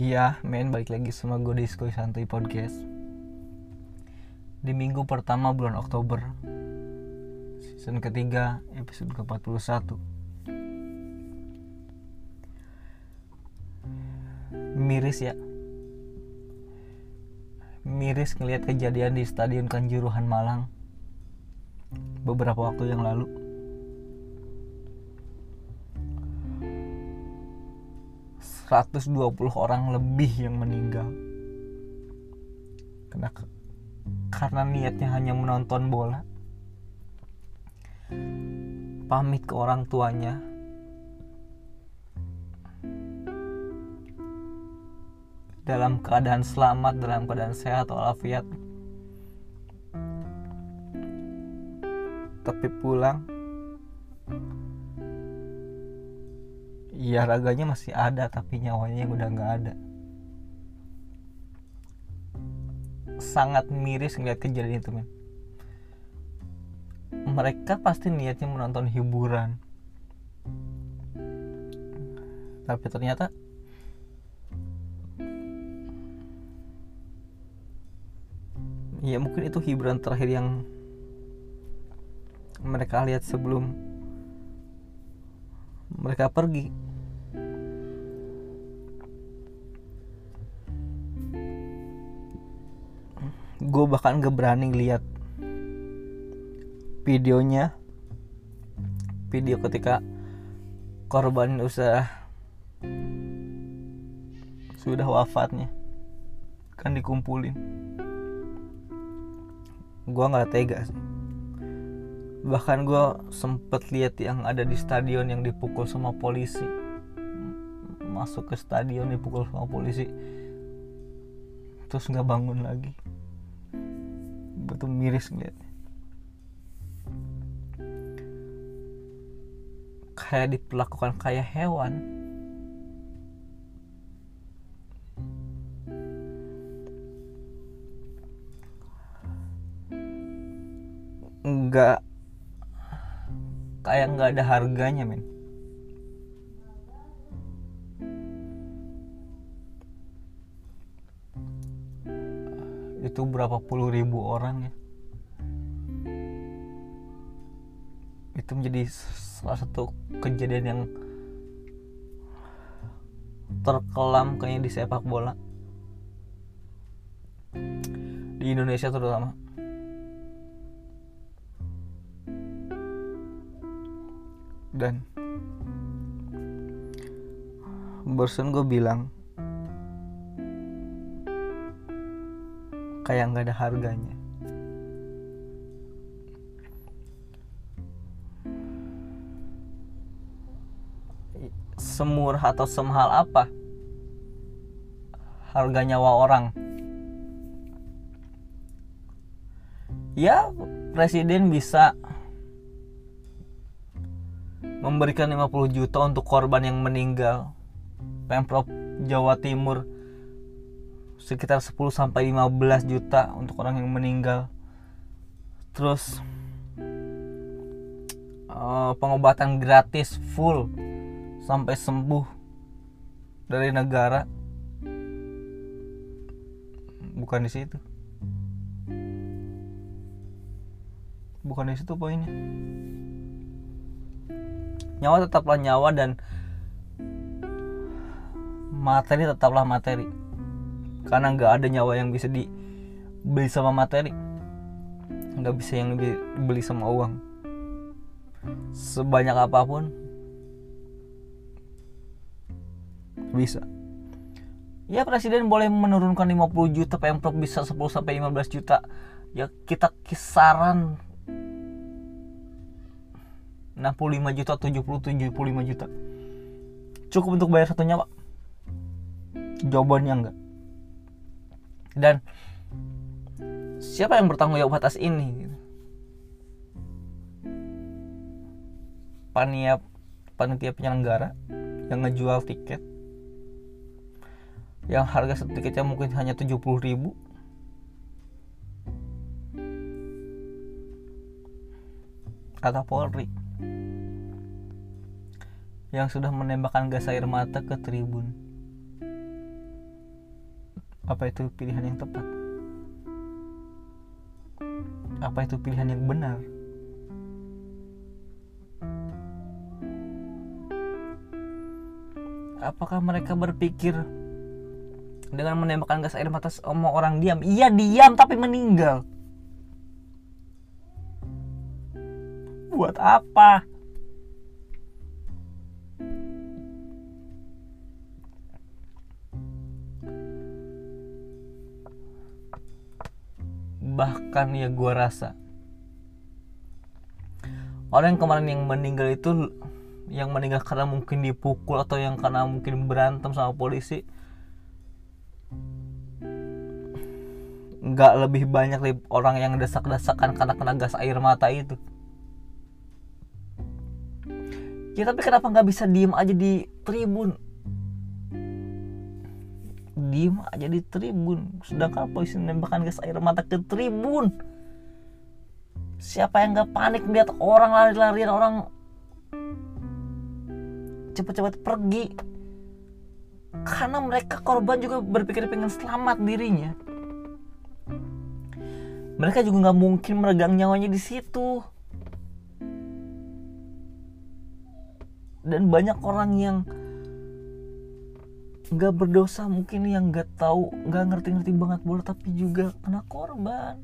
Iya, men balik lagi sama gue Disco Santuy Podcast. Di minggu pertama bulan Oktober Season ketiga, episode ke-41. Miris ya. Miris ngelihat kejadian di Stadion Kanjuruhan Malang Beberapa waktu yang lalu 120 orang lebih yang meninggal. Karena karena niatnya hanya menonton bola. Pamit ke orang tuanya. Dalam keadaan selamat dalam keadaan sehat walafiat. Tapi pulang ya raganya masih ada tapi nyawanya udah nggak ada. Sangat miris ngeliat kejadian itu men. Mereka pasti niatnya menonton hiburan. Tapi ternyata ya mungkin itu hiburan terakhir yang mereka lihat sebelum mereka pergi gue bahkan gak berani lihat videonya. Video ketika korban usaha sudah wafatnya kan dikumpulin. Gue nggak tega sih. Bahkan gue sempet lihat yang ada di stadion yang dipukul sama polisi. Masuk ke stadion dipukul sama polisi terus nggak bangun lagi betul miris ngeliatnya kayak diperlakukan kayak hewan. Nggak. Kayak nggak ada harganya men itu berapa puluh ribu orang ya. Itu menjadi salah satu kejadian yang terkelam kayaknya di sepak bola. Di Indonesia terutama. Dan barusan gue bilang kayak nggak ada harganya. Semurah atau semahal apa? Harga nyawa orang. Ya presiden bisa memberikan 50 juta untuk korban yang meninggal. Pemprov Jawa Timur sekitar 10 sampai 15 juta untuk orang yang meninggal. Terus uh, pengobatan gratis full sampai sembuh dari negara. Bukan di situ. Bukan di situ poinnya. Nyawa tetaplah nyawa dan materi tetaplah materi karena nggak ada nyawa yang bisa dibeli sama materi. Nggak bisa yang dibeli sama uang. Sebanyak apa pun bisa. Ya presiden boleh menurunkan 50 juta pemprov bisa 10 sampai 15 juta. Ya kita kisaran 65 juta 70 75 juta. Cukup untuk bayar satu nyawa jawabannya enggak dan siapa yang bertanggung jawab atas ini? Panitia panitia penyelenggara yang ngejual tiket. Yang harga satu tiketnya mungkin hanya 70 ribu. Atau Polri. Yang sudah menembakkan gas air mata ke tribun apa itu pilihan yang tepat? Apa itu pilihan yang benar? Apakah mereka berpikir dengan menembakkan gas air mata semua orang diam? Iya diam tapi meninggal. Buat apa bahkan ya gue rasa. Orang yang kemarin yang meninggal itu yang meninggal karena mungkin dipukul atau yang karena mungkin berantem sama polisi nggak lebih banyak nih orang yang desak-desakan karena kena gas air mata itu. Ya tapi kenapa nggak bisa diem aja di tribun diem aja di tribun. Sedangkan polisi menembakkan gas air mata ke tribun. Siapa yang nggak panik melihat orang lari-larian orang cepat-cepat pergi? Karena mereka korban juga berpikir pengen selamat dirinya. Mereka juga nggak mungkin meregang nyawanya di situ. Dan banyak orang yang nggak berdosa mungkin yang nggak tahu nggak ngerti-ngerti banget bola tapi juga kena korban.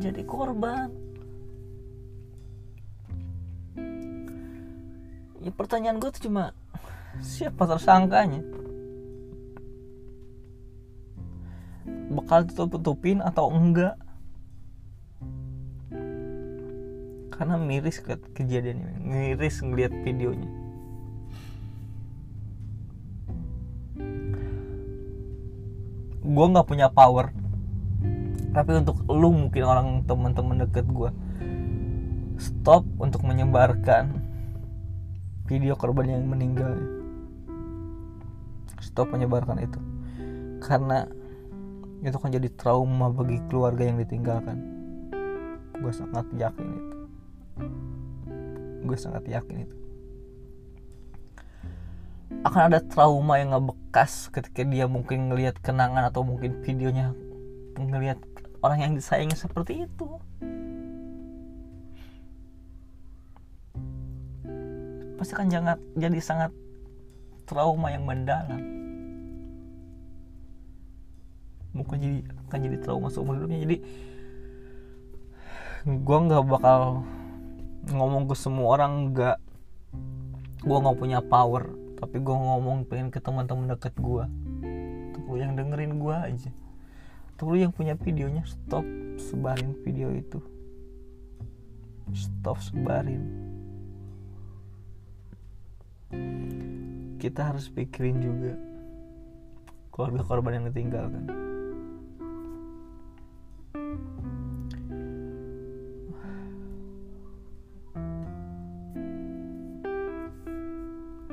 Jadi korban. Ya pertanyaan gue tuh cuma siapa tersangkanya? Bakal tutup-tutupin atau enggak? Karena miris ke kejadian ini miris ngeliat videonya gue nggak punya power. Tapi untuk lu mungkin orang teman-teman deket gue stop untuk menyebarkan video korban yang meninggal. Stop menyebarkan itu. Karena itu kan jadi trauma bagi keluarga yang ditinggalkan. Gue sangat yakin itu. Gue sangat yakin itu akan ada trauma yang ngebekas ketika dia mungkin ngelihat kenangan atau mungkin videonya ngelihat orang yang disayangi seperti itu. Pasti kan jangan jadi sangat trauma yang mendalam. Mungkin jadi akan jadi trauma seumur hidupnya. Jadi gue nggak bakal ngomong ke semua orang nggak gue nggak punya power tapi gue ngomong pengen ke teman-teman deket gue untuk lu yang dengerin gue aja. Untuk lu yang punya videonya stop sebarin video itu. Stop sebarin. Kita harus pikirin juga keluarga korban yang ditinggalkan.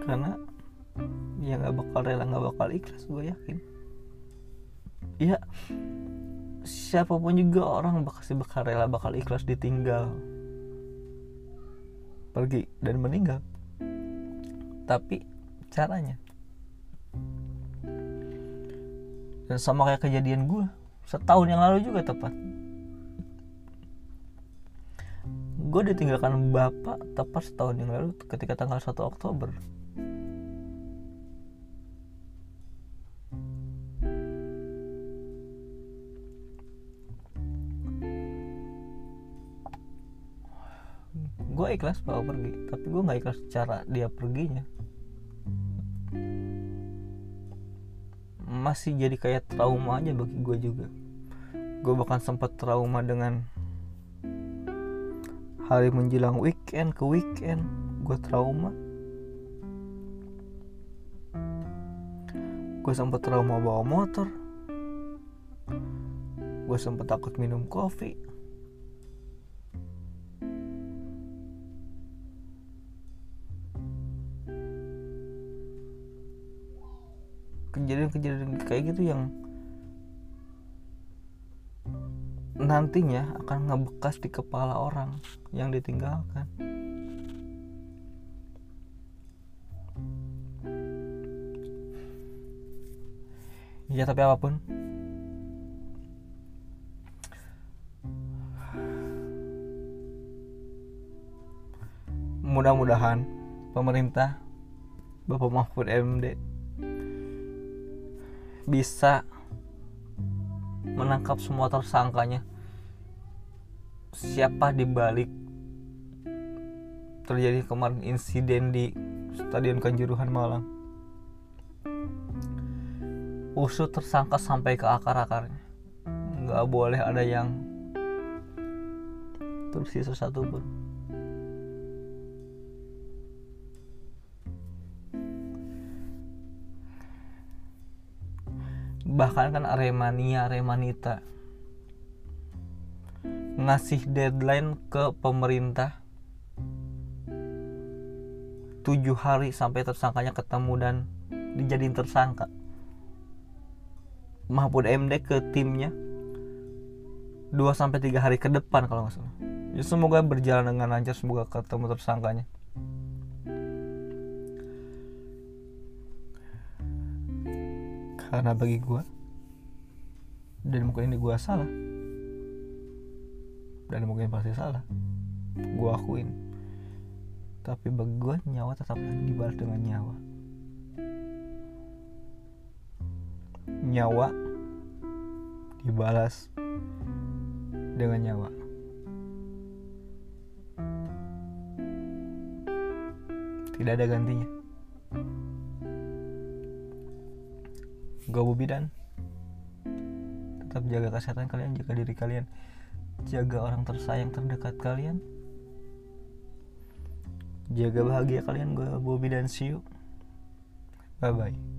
Karena bakal ikhlas gue yakin. Ya siapa pun juga orang bakal bakal rela bakal ikhlas ditinggal. Pergi dan meninggal. Tapi caranya. Dan sama kayak kejadian gue setahun yang lalu juga tepat. Gue ditinggalkan bapak tepat setahun yang lalu ketika tanggal 1 Oktober gue ikhlas bawa pergi tapi gue nggak ikhlas cara dia perginya. Masih jadi kayak trauma aja bagi gue juga. Gue bahkan sempat trauma dengan hari menjelang weekend ke weekend gue trauma. Gue sempat trauma bawa motor. Gue sempat takut minum kopi kejadian-kejadian kayak gitu yang nantinya akan ngebekas di kepala orang yang ditinggalkan. ya tapi apa pun mudah-mudahan pemerintah Bapak Mahfud MD bisa menangkap semua tersangkanya. Siapa di balik terjadi kemarin insiden di Stadion Kanjuruhan Malang? Usut tersangka sampai ke akar-akarnya. Nggak boleh ada yang tersisa satu pun bahkan kan Aremania Aremanita ngasih deadline ke pemerintah tujuh hari sampai tersangkanya ketemu dan dijadiin tersangka Mahfud MD ke timnya 2 sampai 3 hari ke depan kalau nggak salah. Ya semoga berjalan dengan lancar, semoga ketemu tersangkanya. Karena bagi gue dan mungkin ini gue salah dan mungkin pasti salah gue akuin. Tapi bagi gue nyawa tetap dibalas dengan nyawa. Nyawa dibalas dengan nyawa. Tidak ada gantinya gue Bobi dan tetap jaga kesehatan kalian jaga diri kalian. Jaga orang tersayang terdekat kalian. Jaga bahagia kalian gue Bobby dan see you. Bye bye